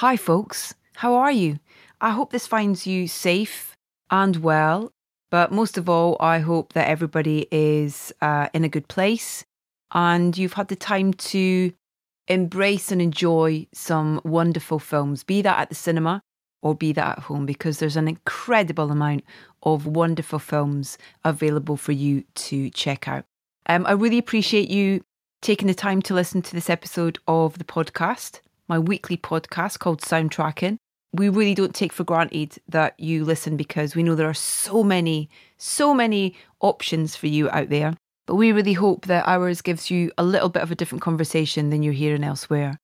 Hi, folks. How are you? I hope this finds you safe and well. But most of all, I hope that everybody is uh, in a good place and you've had the time to embrace and enjoy some wonderful films, be that at the cinema or be that at home, because there's an incredible amount of wonderful films available for you to check out. Um, I really appreciate you taking the time to listen to this episode of the podcast, my weekly podcast called Soundtracking. We really don't take for granted that you listen because we know there are so many, so many options for you out there. But we really hope that ours gives you a little bit of a different conversation than you're hearing elsewhere.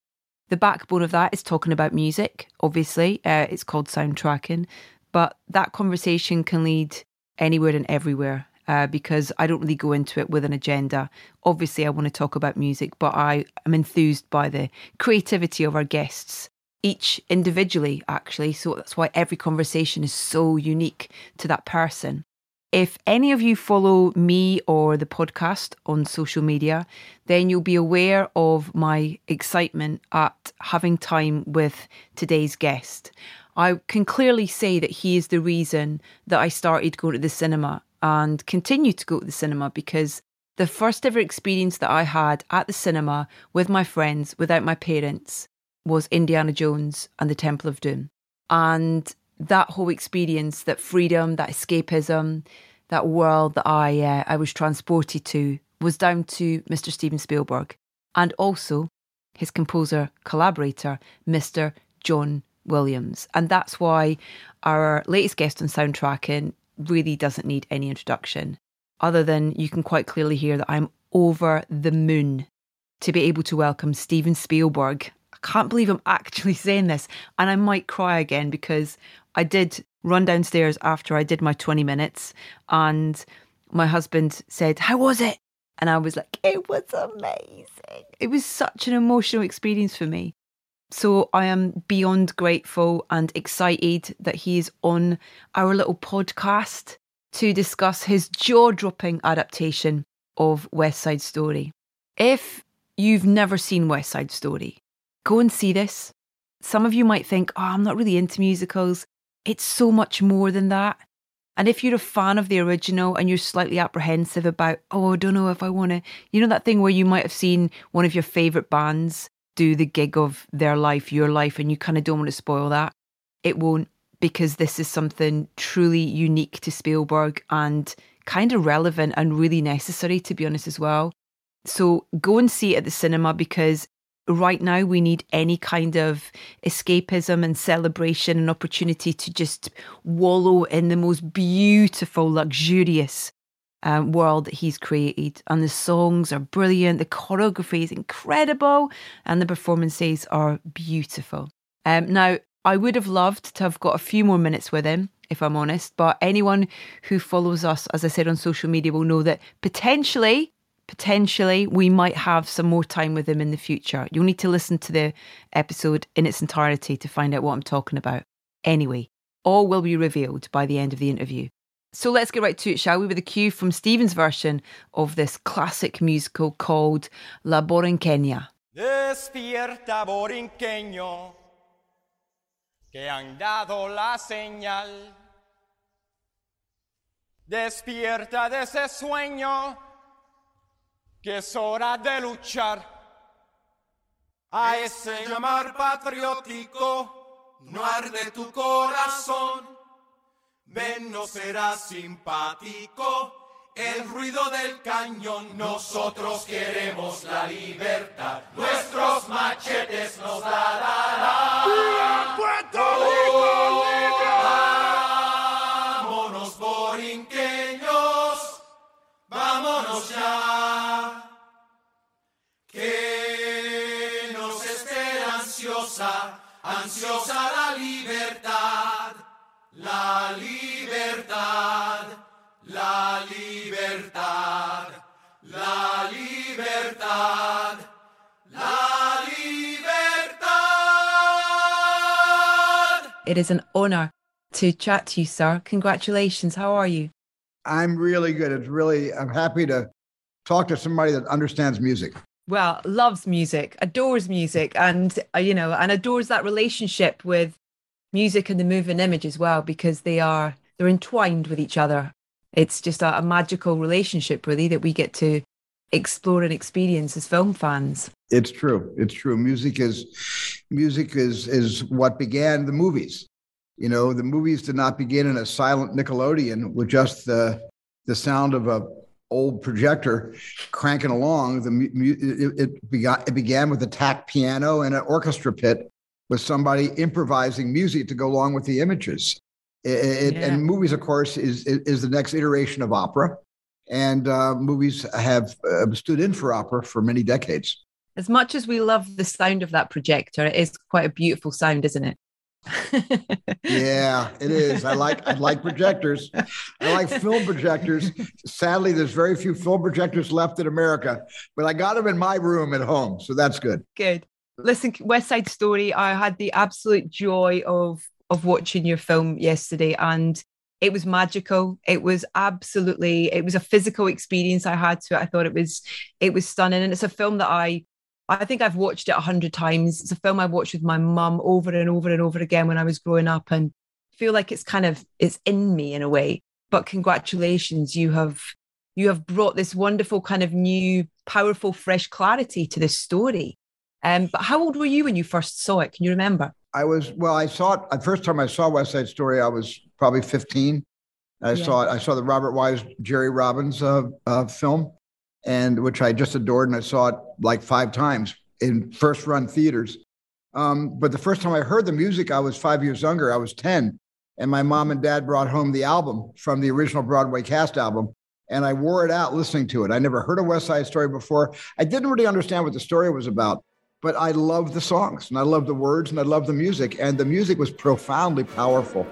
The backbone of that is talking about music, obviously. Uh, it's called soundtracking. But that conversation can lead anywhere and everywhere uh, because I don't really go into it with an agenda. Obviously, I want to talk about music, but I am enthused by the creativity of our guests, each individually, actually. So that's why every conversation is so unique to that person. If any of you follow me or the podcast on social media, then you'll be aware of my excitement at having time with today's guest. I can clearly say that he is the reason that I started going to the cinema and continue to go to the cinema because the first ever experience that I had at the cinema with my friends without my parents was Indiana Jones and the Temple of Doom. And that whole experience, that freedom, that escapism, that world that I uh, I was transported to was down to Mr. Steven Spielberg and also his composer collaborator, Mr. John Williams. And that's why our latest guest on soundtracking really doesn't need any introduction, other than you can quite clearly hear that I'm over the moon to be able to welcome Steven Spielberg. I can't believe I'm actually saying this, and I might cry again because I did run downstairs after I did my 20 minutes, and my husband said, How was it? And I was like, It was amazing. It was such an emotional experience for me. So I am beyond grateful and excited that he is on our little podcast to discuss his jaw dropping adaptation of West Side Story. If you've never seen West Side Story, go and see this. Some of you might think, oh, I'm not really into musicals. It's so much more than that. And if you're a fan of the original and you're slightly apprehensive about, oh, I don't know if I want to, you know, that thing where you might have seen one of your favourite bands do the gig of their life, your life, and you kind of don't want to spoil that. It won't because this is something truly unique to Spielberg and kind of relevant and really necessary, to be honest, as well. So go and see it at the cinema because right now we need any kind of escapism and celebration and opportunity to just wallow in the most beautiful, luxurious um, world that he's created. And the songs are brilliant, the choreography is incredible, and the performances are beautiful. Um, now, I would have loved to have got a few more minutes with him, if I'm honest, but anyone who follows us, as I said on social media, will know that potentially, potentially, we might have some more time with him in the future. You'll need to listen to the episode in its entirety to find out what I'm talking about. Anyway, all will be revealed by the end of the interview. So let's get right to it, shall we, with a cue from Steven's version of this classic musical called La Borinqueña. Despierta, borinqueño, que han dado la señal. Despierta de ese sueño, que es hora de luchar. A ese llamar patriótico, no arde tu corazón. Ven, no será simpático el ruido del cañón. Nosotros queremos la libertad. Nuestros machetes nos la darán. ¡Puerto Rico Vámonos, borinqueños. Vámonos ya. Que nos espera ansiosa, ansiosa la libertad. La libertad, la libertad, la libertad, la libertad. It is an honour to chat to you, sir. Congratulations. How are you? I'm really good. It's really, I'm happy to talk to somebody that understands music. well, loves music, adores music, and uh, you know, and adores that relationship with music and the moving image as well, because they are they're entwined with each other. It's just a, a magical relationship, really, that we get to explore and experience as film fans. It's true. It's true. Music is music is is what began the movies. You know, the movies did not begin in a silent Nickelodeon with just the the sound of a old projector cranking along. The mu- it, it began it began with a tack piano and an orchestra pit with somebody improvising music to go along with the images. It, yeah. And movies, of course, is is the next iteration of opera, and uh, movies have uh, stood in for opera for many decades. As much as we love the sound of that projector, it is quite a beautiful sound, isn't it? yeah, it is. I like I like projectors. I like film projectors. Sadly, there's very few film projectors left in America, but I got them in my room at home, so that's good. Good. Listen, West Side Story. I had the absolute joy of of watching your film yesterday, and it was magical. It was absolutely. It was a physical experience I had to it. I thought it was it was stunning, and it's a film that I I think I've watched it a hundred times. It's a film I watched with my mum over and over and over again when I was growing up, and feel like it's kind of it's in me in a way. But congratulations, you have you have brought this wonderful kind of new, powerful, fresh clarity to this story. Um, but how old were you when you first saw it? Can you remember? I was well. I saw it the first time I saw West Side Story. I was probably fifteen. I yeah. saw it. I saw the Robert Wise, Jerry Robbins uh, uh, film, and which I just adored, and I saw it like five times in first run theaters. Um, but the first time I heard the music, I was five years younger. I was 10. And my mom and dad brought home the album from the original Broadway cast album. And I wore it out listening to it. I never heard a West Side Story before. I didn't really understand what the story was about, but I loved the songs and I loved the words and I loved the music. And the music was profoundly powerful.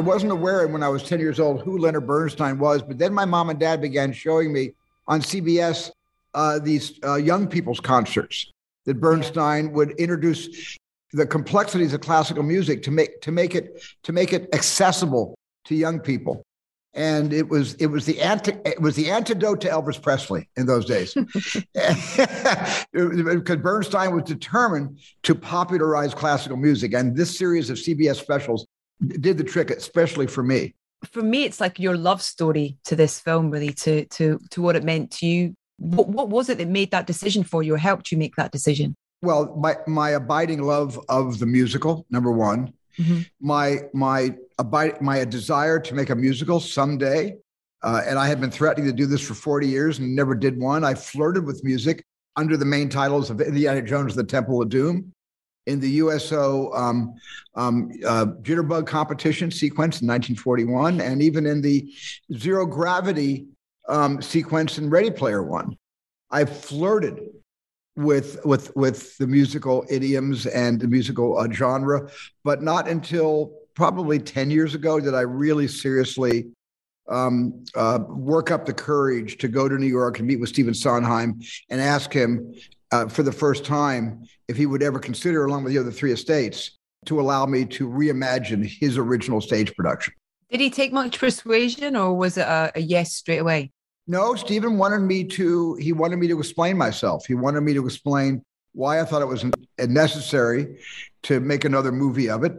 I wasn't aware when I was 10 years old who Leonard Bernstein was, but then my mom and dad began showing me on CBS uh, these uh, young people's concerts that Bernstein would introduce the complexities of classical music to make to make it to make it accessible to young people. And it was it was the anti it was the antidote to Elvis Presley in those days, because Bernstein was determined to popularize classical music. And this series of CBS specials did the trick, especially for me. For me, it's like your love story to this film, really, to to to what it meant to you. What what was it that made that decision for you, or helped you make that decision? Well, my my abiding love of the musical, number one. Mm-hmm. My my abide my desire to make a musical someday, uh, and I had been threatening to do this for forty years and never did one. I flirted with music under the main titles of Indiana Jones: The Temple of Doom, in the USO um, um, uh, jitterbug competition sequence in 1941, and even in the zero gravity um, sequence in Ready Player One. I flirted with with with the musical idioms and the musical uh, genre, but not until probably 10 years ago did I really seriously um, uh, work up the courage to go to New York and meet with Stephen Sondheim and ask him uh, for the first time if he would ever consider, along with the other three estates, to allow me to reimagine his original stage production. Did he take much persuasion or was it a, a yes straight away? No, Stephen wanted me to. He wanted me to explain myself. He wanted me to explain why I thought it was necessary to make another movie of it.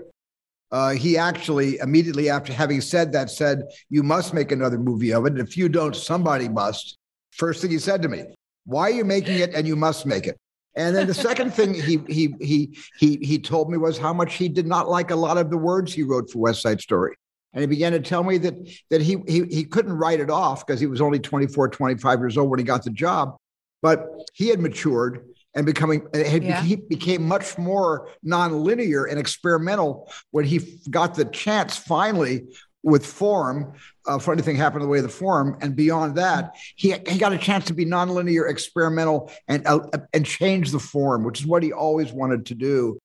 Uh, he actually immediately after having said that said, "You must make another movie of it. If you don't, somebody must." First thing he said to me, "Why are you making it? And you must make it." And then the second thing he he he he he told me was how much he did not like a lot of the words he wrote for West Side Story. And he began to tell me that that he he he couldn't write it off because he was only 24, 25 years old when he got the job, but he had matured and becoming yeah. he became much more nonlinear and experimental when he got the chance finally with Forum. Uh, funny thing happened the way of the Forum, and beyond that, he he got a chance to be nonlinear, experimental, and uh, and change the form, which is what he always wanted to do.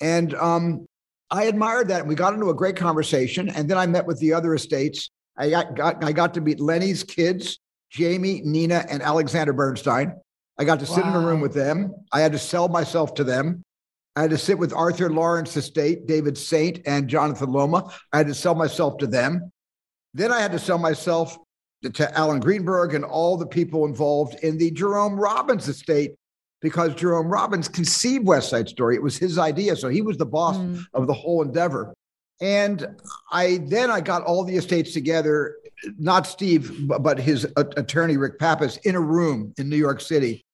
And um, I admired that. We got into a great conversation, and then I met with the other estates. I got, got I got to meet Lenny's kids, Jamie, Nina, and Alexander Bernstein. I got to wow. sit in a room with them. I had to sell myself to them. I had to sit with Arthur Laurents Estate, David Saint, and Jonathan Lomma. I had to sell myself to them. Then I had to sell myself to Alan Greenberg and all the people involved in the Jerome Robbins estate because Jerome Robbins conceived West Side Story. It was his idea. So he was the boss mm. of the whole endeavor. And I then I got all the estates together, not Steve, but his attorney, Rick Pappas, in a room in New York City.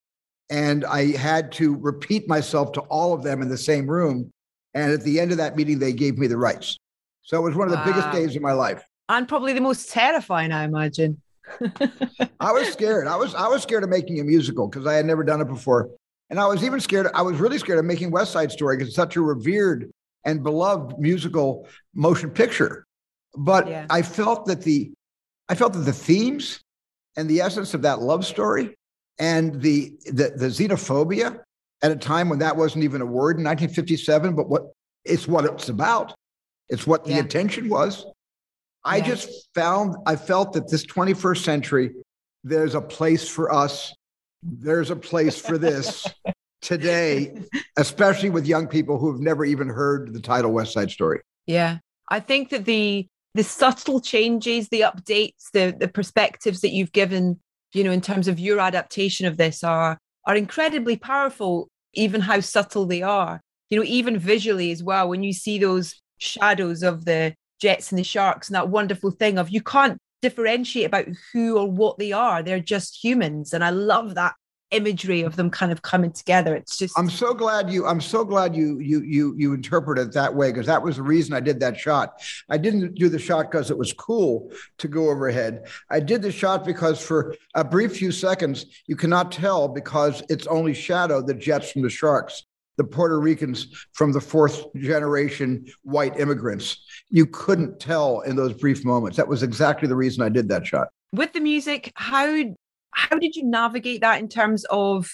And I had to repeat myself to all of them in the same room. And at the end of that meeting, they gave me the rights. So it was one of the wow. biggest days of my life. And probably the most terrifying, I imagine. I was scared. I was I was scared of making a musical because I had never done it before. And I was even scared. I was really scared of making West Side Story because it's such a revered and beloved musical motion picture. But yeah. I felt that the I felt that the themes and the essence of that love story and the, the, the xenophobia at a time when that wasn't even a word in 1957, but what it's what it's about. It's what the yeah. attention was. I just found I felt that this 21st century, there's a place for us. There's a place for this today, especially with young people who have never even heard the title West Side Story. Yeah. I think that the the subtle changes, the updates, the the perspectives that you've given you know, in terms of your adaptation of this are are incredibly powerful, even how subtle they are. You know, even visually as well, when you see those shadows of the jets and the sharks and that wonderful thing of you can't differentiate about who or what they are. They're just humans. And I love that imagery of them kind of coming together. It's just I'm so glad you I'm so glad you you you you interpret it that way because that was the reason I did that shot. I didn't do the shot because it was cool to go overhead. I did the shot because for a brief few seconds you cannot tell because it's only shadow the jets from the sharks. The Puerto Ricans from the fourth generation white immigrants. You couldn't tell in those brief moments. That was exactly the reason I did that shot. With the music, how how did you navigate that in terms of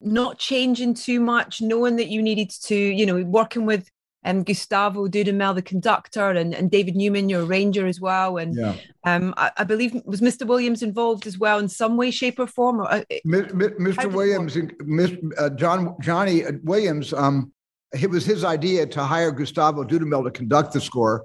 not changing too much, knowing that you needed to, you know, working with um, Gustavo Dudamel, the conductor, and, and David Newman, your arranger as well. And yeah. um, I, I, believe was Mr. Williams involved as well in some way, shape, or form. Or, uh, Mr. Williams, uh, John Johnny Williams, um, it was his idea to hire Gustavo Dudamel to conduct the score.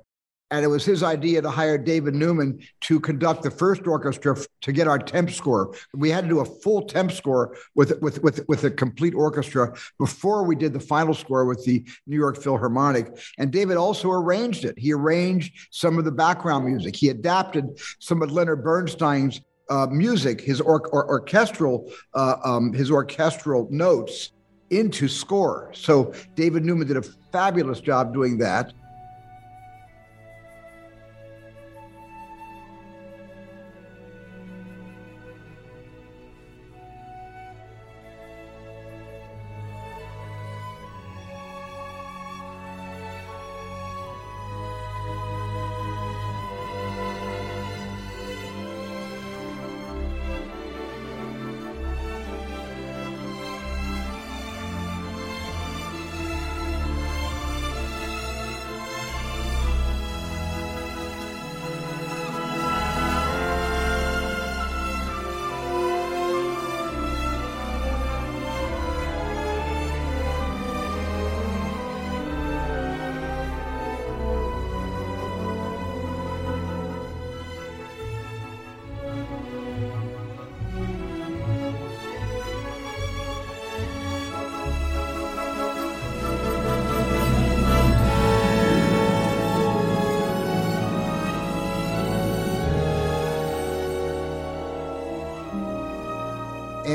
And it was his idea to hire David Newman to conduct the first orchestra to get our temp score. We had to do a full temp score with with with with a complete orchestra before we did the final score with the New York Philharmonic. And David also arranged it. He arranged some of the background music. He adapted some of Leonard Bernstein's uh, music, his or, or, orchestral uh, um, his orchestral notes into score. So David Newman did a fabulous job doing that.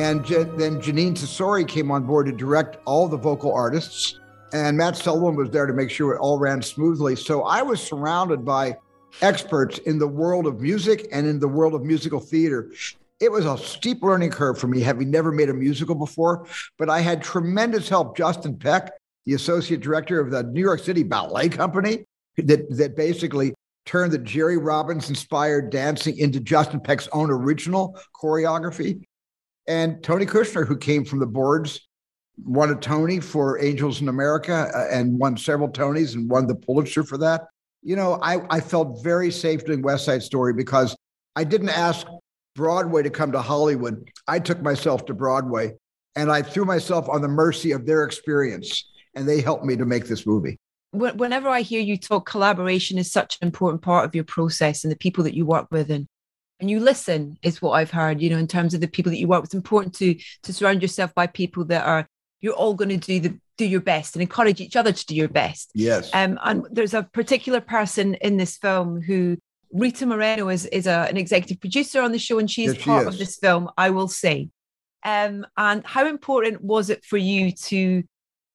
And then Jeanine Tesori came on board to direct all the vocal artists. And Matt Sullivan was there to make sure it all ran smoothly. So I was surrounded by experts in the world of music and in the world of musical theater. It was a steep learning curve for me, having never made a musical before, but I had tremendous help. Justin Peck, the associate director of the New York City Ballet Company, that, that basically turned the Jerry Robbins inspired dancing into Justin Peck's own original choreography. And Tony Kushner, who came from the boards, won a Tony for Angels in America uh, and won several Tonys and won the Pulitzer for that. You know, I, I felt very safe doing West Side Story because I didn't ask Broadway to come to Hollywood. I took myself to Broadway and I threw myself on the mercy of their experience. And they helped me to make this movie. Whenever I hear you talk, collaboration is such an important part of your process and the people that you work with. And and you listen is what I've heard, you know, in terms of the people that you work with. It's important to to surround yourself by people that are you're all going to do the do your best and encourage each other to do your best. Yes. Um, and there's a particular person in this film who Rita Moreno is is a, an executive producer on the show, and she's yes, part she of this film. I will say. Um, and how important was it for you to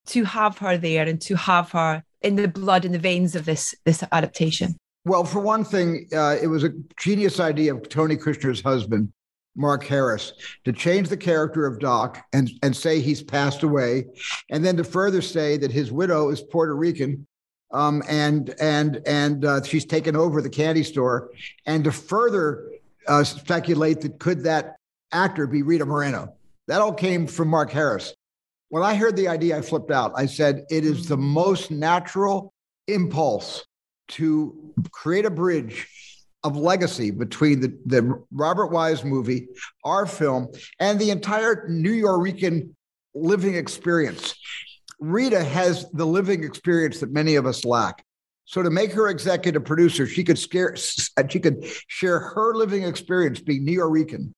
to have her there and to have her in the blood in the veins of this this adaptation? Well, for one thing, uh, it was a genius idea of Tony Kushner's husband, Mark Harris, to change the character of Doc and, and say he's passed away, and then to further say that his widow is Puerto Rican, um, and and and uh, she's taken over the candy store, and to further uh, speculate that could that actor be Rita Moreno? That all came from Mark Harris. When I heard the idea, I flipped out. I said, "It is the most natural impulse to create a bridge of legacy between the, the Robert Wise movie, our film, and the entire Nuyorican living experience. Rita has the living experience that many of us lack. So to make her executive producer, she could scare, she could share her living experience being Nuyorican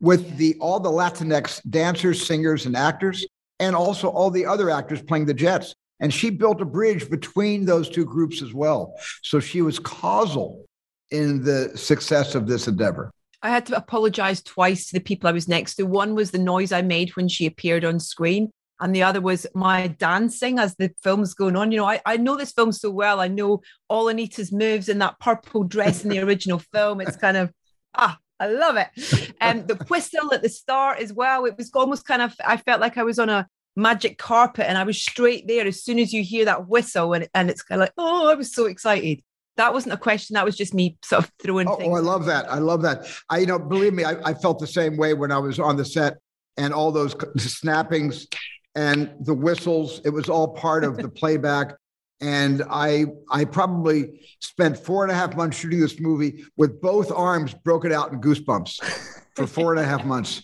with the all the Latinx dancers, singers, and actors, and also all the other actors playing the Jets. And she built a bridge between those two groups as well. So she was causal in the success of this endeavor. I had to apologize twice to the people I was next to. One was the noise I made when she appeared on screen, and the other was my dancing as the film's going on. You know, I, I know this film so well. I know all Anita's moves in that purple dress in the original film. It's kind of, ah, I love it. And the whistle at the start as well. It was almost kind of, I felt like I was on a magic carpet and I was straight there as soon as you hear that whistle and, and it's kind of like, oh, I was so excited. That wasn't a question. That was just me sort of throwing oh, things. Oh, I love that. I love that. I, you know, believe me, I, I felt the same way when I was on the set and all those snappings and the whistles. It was all part of the playback. And I, I probably spent four and a half months shooting this movie with both arms broken out in goosebumps for four and a half months.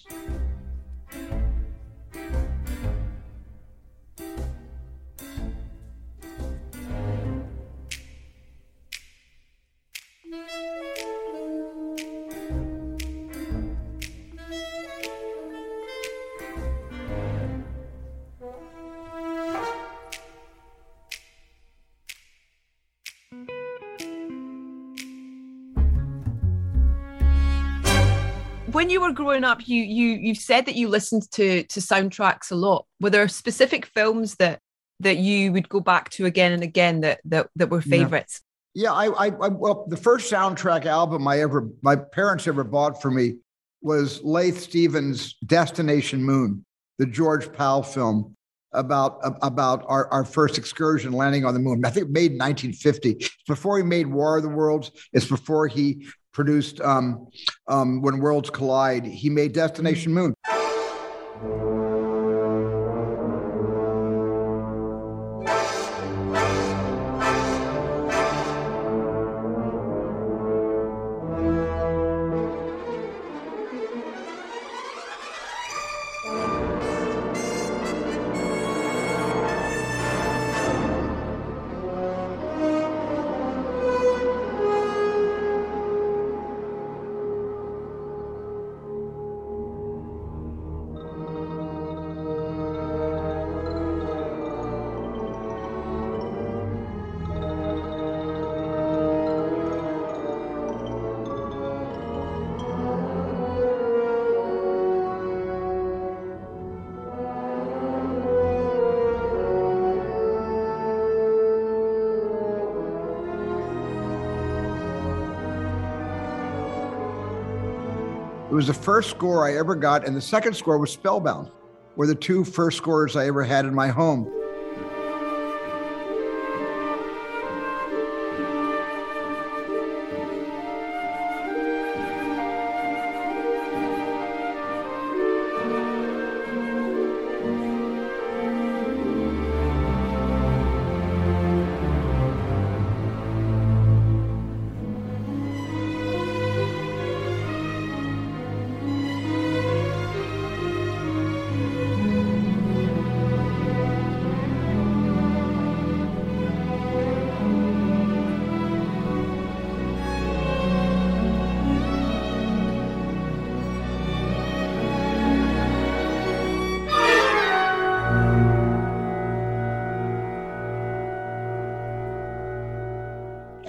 Growing up, you you you said that you listened to to soundtracks a lot. Were there specific films that that you would go back to again and again that that that were favorites? Yeah, yeah I, I, I well, the first soundtrack album I ever my parents ever bought for me was Leith Stevens' Destination Moon, the George Pal film about about our, our first excursion landing on the moon. I think made in 1950. It's before he made War of the Worlds. It's before he produced um, um, When Worlds Collide. He made Destination Moon. Was the first score I ever got, and the second score was Spellbound, were the two first scores I ever had in my home.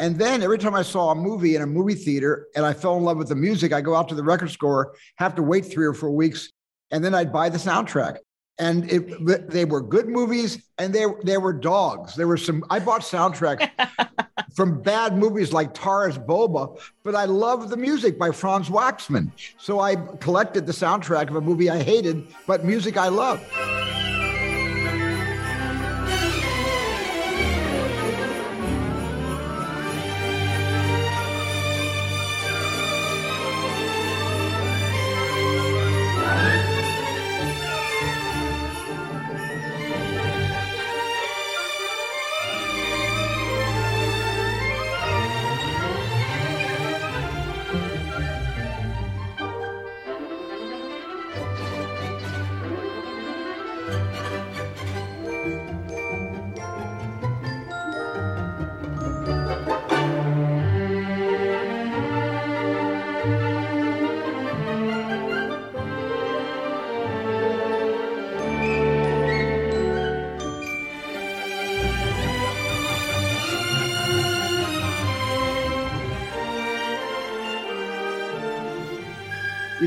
And then every time I saw a movie in a movie theater and I fell in love with the music, I go out to the record store, have to wait three or four weeks, and then I'd buy the soundtrack. And it, they were good movies, and they they were dogs. There were some. I bought soundtracks from bad movies like Taras Bulba, but I loved the music by Franz Waxman. So I collected the soundtrack of a movie I hated, but music I loved.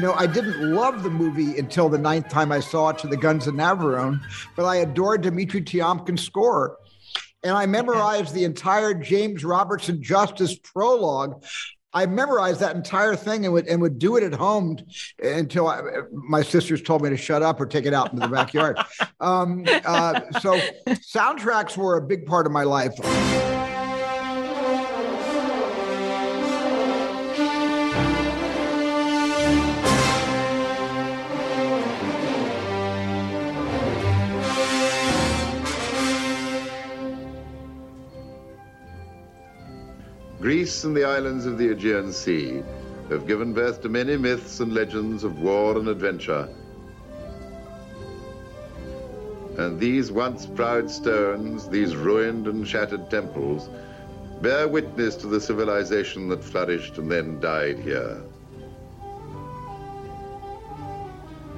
You know, I didn't love the movie until the ninth time I saw it to the Guns of Navarone, but I adored Dmitri Tiomkin's score. And I memorized the entire James Robertson Justice prologue. I memorized that entire thing and would and would do it at home until I, my sisters told me to shut up or take it out into the backyard. um, uh, so soundtracks were a big part of my life. Greece and the islands of the Aegean Sea have given birth to many myths and legends of war and adventure. And these once proud stones, these ruined and shattered temples, bear witness to the civilization that flourished and then died here.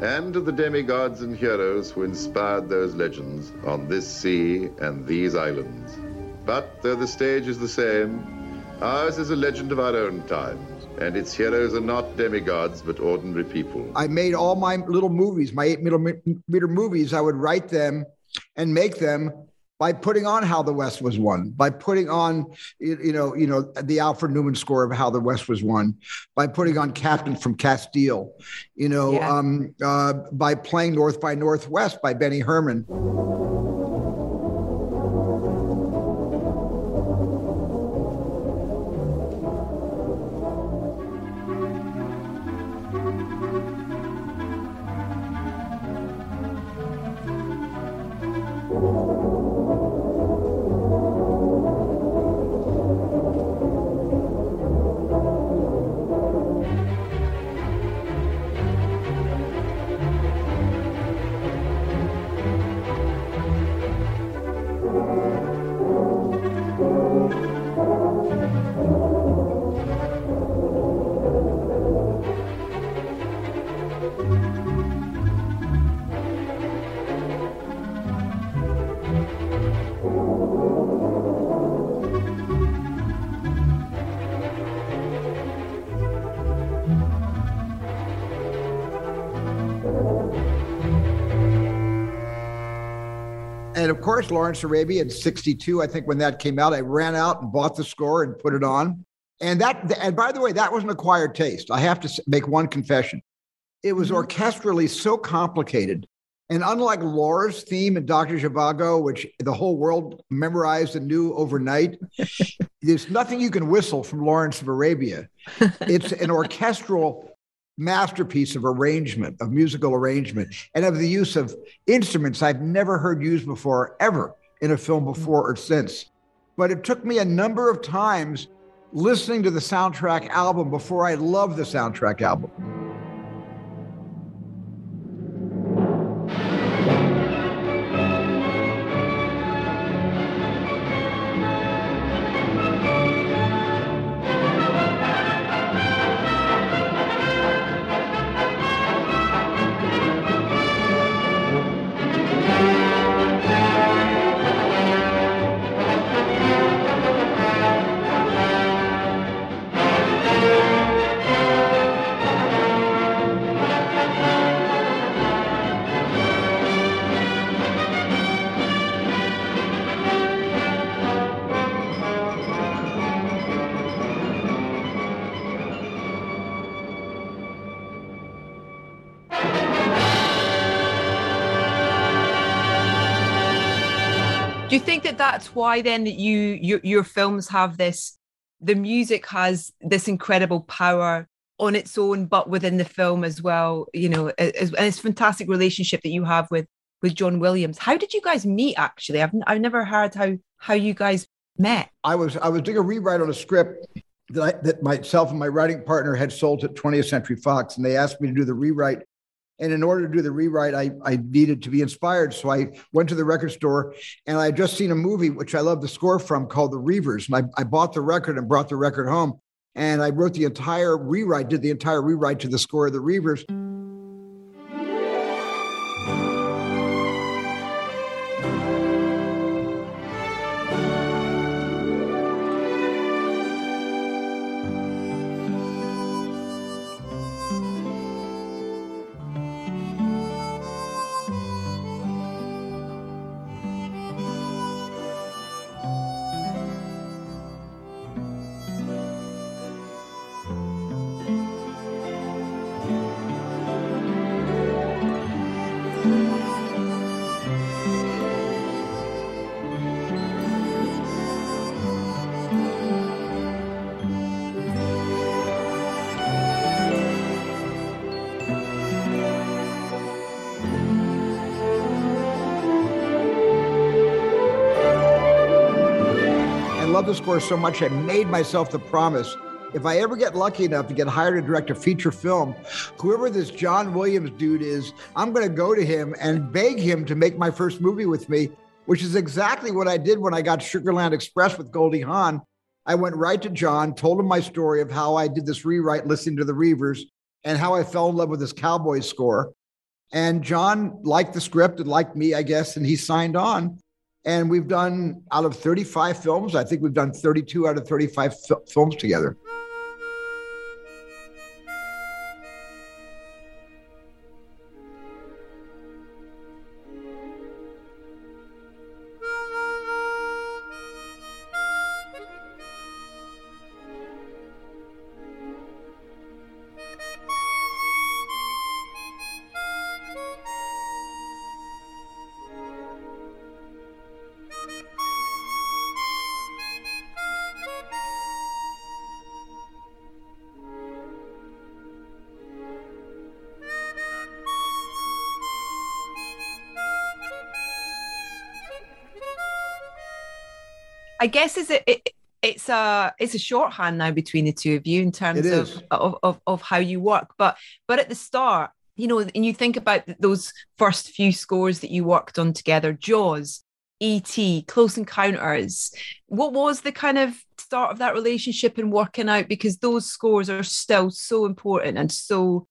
And to the demigods and heroes who inspired those legends on this sea and these islands. But though the stage is the same, Ours is a legend of our own times, and its heroes are not demigods, but ordinary people. I made all my little movies, my eight millimeter movies, I would write them and make them by putting on how the West was won, by putting on, you know, you know, the Alfred Newman score of how the West was won, by putting on Captain from Castile, you know, yeah. um, uh, by playing North by Northwest by Benny Herrmann. And of course, Lawrence Arabia in 62, I think when that came out, I ran out and bought the score and put it on. And that, and by the way, that was an acquired taste. I have to make one confession. It was mm-hmm. orchestrally so complicated. And unlike Laura's theme in Dr. Zhivago, which the whole world memorized and knew overnight, there's nothing you can whistle from Lawrence of Arabia. It's an orchestral masterpiece of arrangement, of musical arrangement, and of the use of instruments I've never heard used before, ever in a film mm. before or since. But it took me a number of times listening to the soundtrack album before I loved the soundtrack album. Why then that you your, your films have this the music has this incredible power on its own, but within the film as well. You know, and it's fantastic relationship that you have with with John Williams. How did you guys meet? Actually, I've I've never heard how how you guys met. I was I was doing a rewrite on a script that I, that myself and my writing partner had sold to 20th Century Fox, and they asked me to do the rewrite and in order to do the rewrite, I, I needed to be inspired. So I went to the record store and I had just seen a movie, which I love the score from, called The Reivers. And I, I bought the record and brought the record home. And I wrote the entire rewrite, did the entire rewrite to the score of The Reivers. Love the score so much, I made myself the promise. If I ever get lucky enough to get hired to direct a feature film, whoever this John Williams dude is, I'm going to go to him and beg him to make my first movie with me, which is exactly what I did when I got Sugarland Express with Goldie Hawn. I went right to John, told him my story of how I did this rewrite listening to the Reivers and how I fell in love with this Cowboys score. And John liked the script and liked me, I guess, and he signed on. And we've done out of 35 films, I think we've done 32 out of 35 f- films together. I guess is it, it it's a it's a shorthand now between the two of you in terms of, of, of of how you work. But but at the start, you know, and you think about those first few scores that you worked on together, Jaws, E.T., Close Encounters. What was the kind of start of that relationship and working out? Because those scores are still so important and so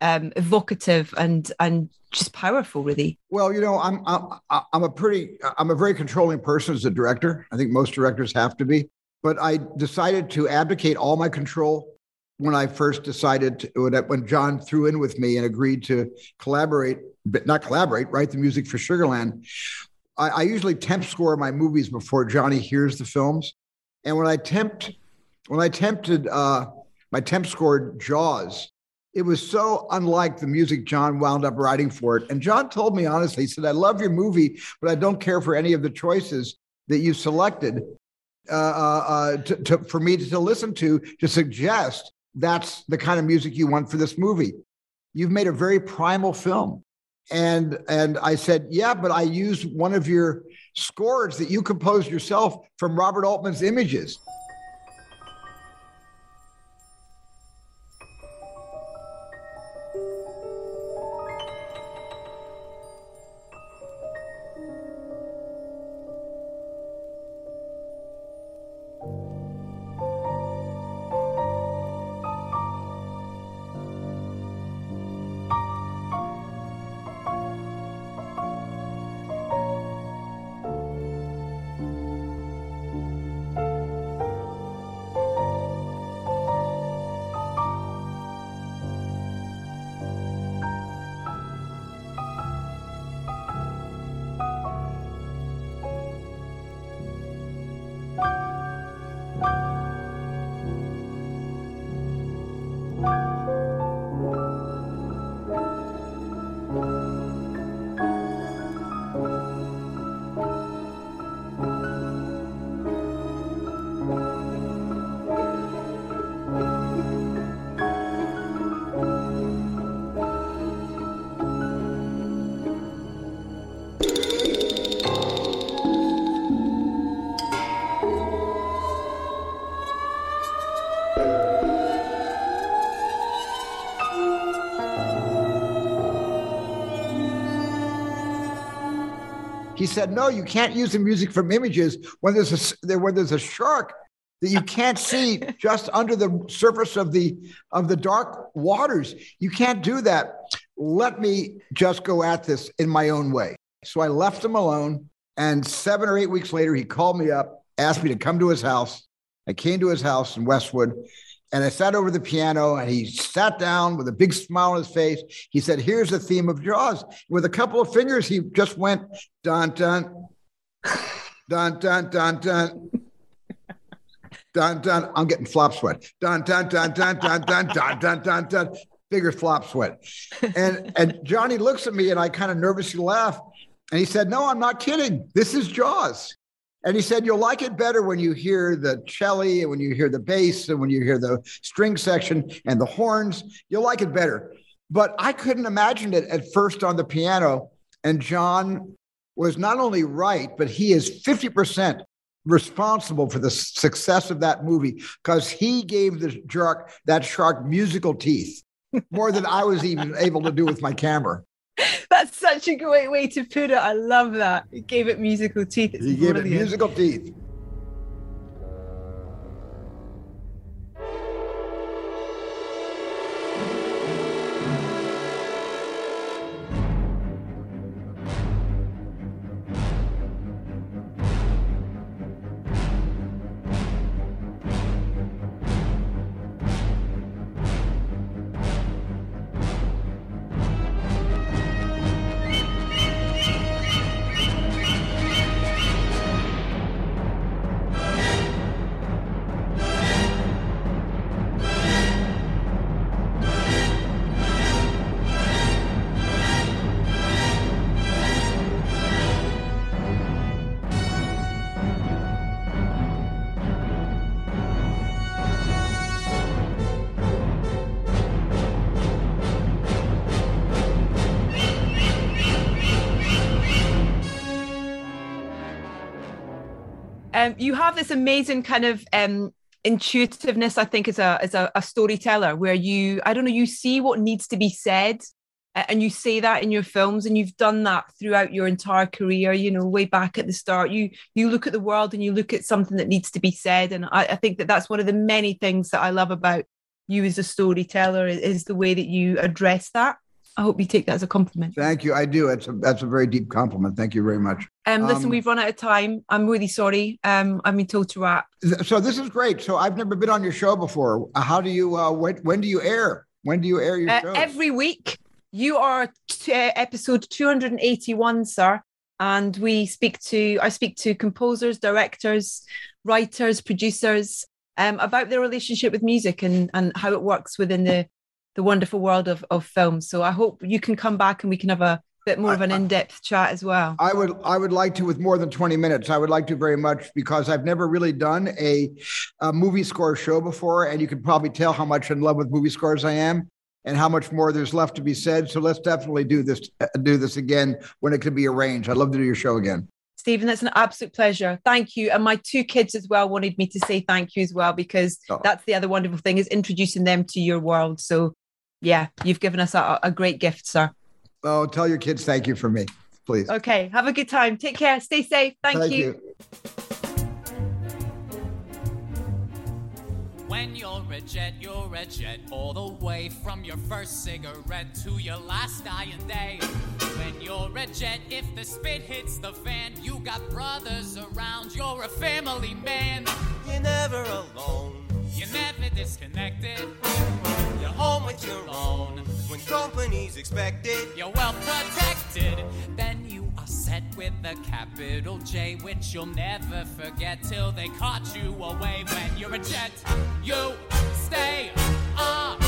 um, evocative and and just powerful, really. Well, you know, I'm I'm I'm a pretty I'm a very controlling person as a director. I think most directors have to be. But I decided to abdicate all my control when I first decided to, when John threw in with me and agreed to collaborate, but not collaborate, write the music for Sugarland. I, I usually temp score my movies before Johnny hears the films, and when I tempt when I tempted uh, my temp scored Jaws, it was so unlike the music John wound up writing for it. And John told me honestly, he said, I love your movie, but I don't care for any of the choices that you selected uh, uh, uh to, to, for me to, to listen to to suggest that's the kind of music you want for this movie. You've made a very primal film. And and I said, yeah, but I used one of your scores that you composed yourself from Robert Altman's images. He said, no, you can't use the music from images when there's a when there's a shark that you can't see just under the surface of the of the dark waters. You can't do that. Let me just go at this in my own way. So I left him alone. And seven or eight weeks later, he called me up, asked me to come to his house. I came to his house in Westwood and I sat over the piano and he sat down with a big smile on his face. He said, Here's the theme of Jaws. With a couple of fingers, he just went dun dun dun dun dun dun. Dun dun. I'm getting flop sweat. Dun dun dun dun dun dun dun dun dun dun. Bigger flop sweat. And and Johnny looks at me and I kind of nervously laugh. And he said, No, I'm not kidding. This is Jaws. And he said, You'll like it better when you hear the cello and when you hear the bass and when you hear the string section and the horns. You'll like it better. But I couldn't imagine it at first on the piano. And John was not only right, but he is 50% responsible for the success of that movie because he gave the shark that shark musical teeth more than I was even able to do with my camera. That's such a great way to put it. I love that. He gave it musical teeth. It's he gave it musical teeth. Um, you have this amazing kind of um, intuitiveness, I think, as a as a, a storyteller, where you, I don't know, you see what needs to be said, and you say that in your films, and you've done that throughout your entire career. You know, way back at the start, you you look at the world and you look at something that needs to be said, and I, I think that that's one of the many things that I love about you as a storyteller is the way that you address that. I hope you take that as a compliment. Thank you. I do. It's a, that's a very deep compliment. Thank you very much. Um, listen, um, we've run out of time. I'm really sorry. Um, I've been told to wrap. So this is great. So I've never been on your show before. How do you? Uh, when, when do you air? When do you air your uh, show? Every week. You are t- uh, episode 281, sir. And we speak to. I speak to composers, directors, writers, producers um, about their relationship with music and and how it works within the the wonderful world of, of film. So I hope you can come back and we can have a bit more of an in-depth chat as well. I would I would like to with more than 20 minutes. I would like to very much because I've never really done a, a movie score show before, and you can probably tell how much in love with movie scores I am and how much more there's left to be said. So let's definitely do this do this again when it could be arranged. I'd love to do your show again. Steven, that's an absolute pleasure. Thank you. And my two kids as well wanted me to say thank you as well, because oh. that's the other wonderful thing is introducing them to your world. So yeah, you've given us a, a great gift, sir. Oh, tell your kids thank you for me, please. Okay. Have a good time. Take care. Stay safe. Thank, thank you. you. When you're a jet, you're a jet all the way from your first cigarette to your last dying day. When you're a jet, if the spit hits the fan, you got brothers around, you're a family man. You're never alone. You're never disconnected. Home with your own. When company's expected, you're well protected. Then you are set with a capital J, which you'll never forget till they caught you away. When you're a jet, you stay up.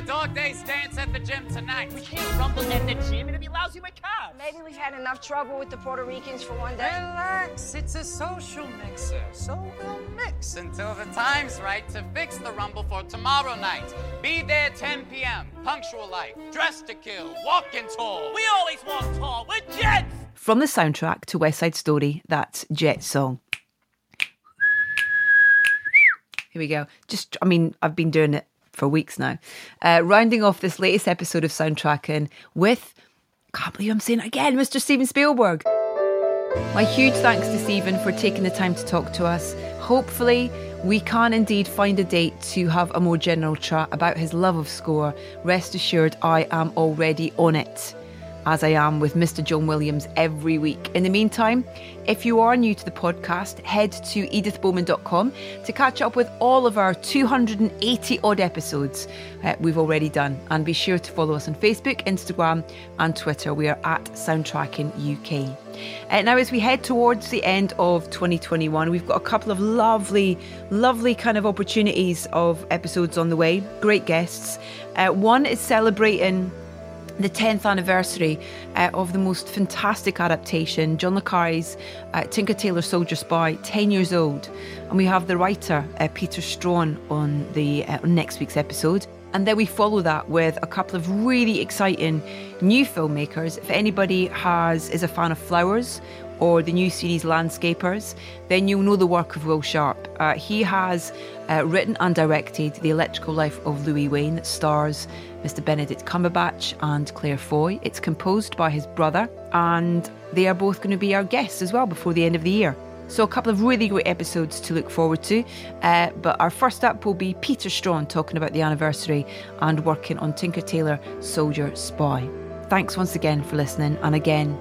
And the dog days dance at the gym tonight. We can't rumble at the gym. It'd be lousy with cops. Maybe we've had enough trouble with the Puerto Ricans for one day. Relax. It's a social mixer. So we'll mix until the time's right to fix the rumble for tomorrow night. Be there 10 p.m. Punctual life. Dressed to kill. Walking tall. We always walk tall. We're Jets. From the soundtrack to West Side Story, that's Jet Song. Here we go. Just, I mean, I've been doing it for weeks now. Uh, rounding off this latest episode of Soundtracking with, can't believe I'm saying it again, Mr. Steven Spielberg. My huge thanks to Steven for taking the time to talk to us. Hopefully, we can indeed find a date to have a more general chat about his love of score. Rest assured, I am already on it as I am with Mr. John Williams every week. In the meantime, if you are new to the podcast, head to edithbowman.com to catch up with all of our 280 odd episodes uh, we've already done. And be sure to follow us on Facebook, Instagram, and Twitter. We are at Soundtracking UK. Uh, now, as we head towards the end of 2021, we've got a couple of lovely, lovely kind of opportunities of episodes on the way. Great guests. Uh, one is celebrating the 10th anniversary uh, of the most fantastic adaptation, John Le Carre's uh, Tinker Tailor Soldier Spy, 10 years old. And we have the writer, uh, Peter Straughan, on, the, uh, on next week's episode. And then we follow that with a couple of really exciting new filmmakers. If anybody has is a fan of Flowers or the new series Landscapers, then you'll know the work of Will Sharpe. Uh, he has uh, written and directed The Electrical Life of Louis Wain that stars Mr. Benedict Cumberbatch and Claire Foy. It's composed by his brother, and they are both going to be our guests as well before the end of the year. So, a couple of really great episodes to look forward to. Uh, but our first up will be Peter Straughan talking about the anniversary and working on Tinker Tailor Soldier Spy. Thanks once again for listening, and again,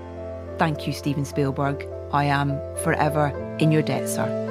thank you, Steven Spielberg. I am forever in your debt, sir.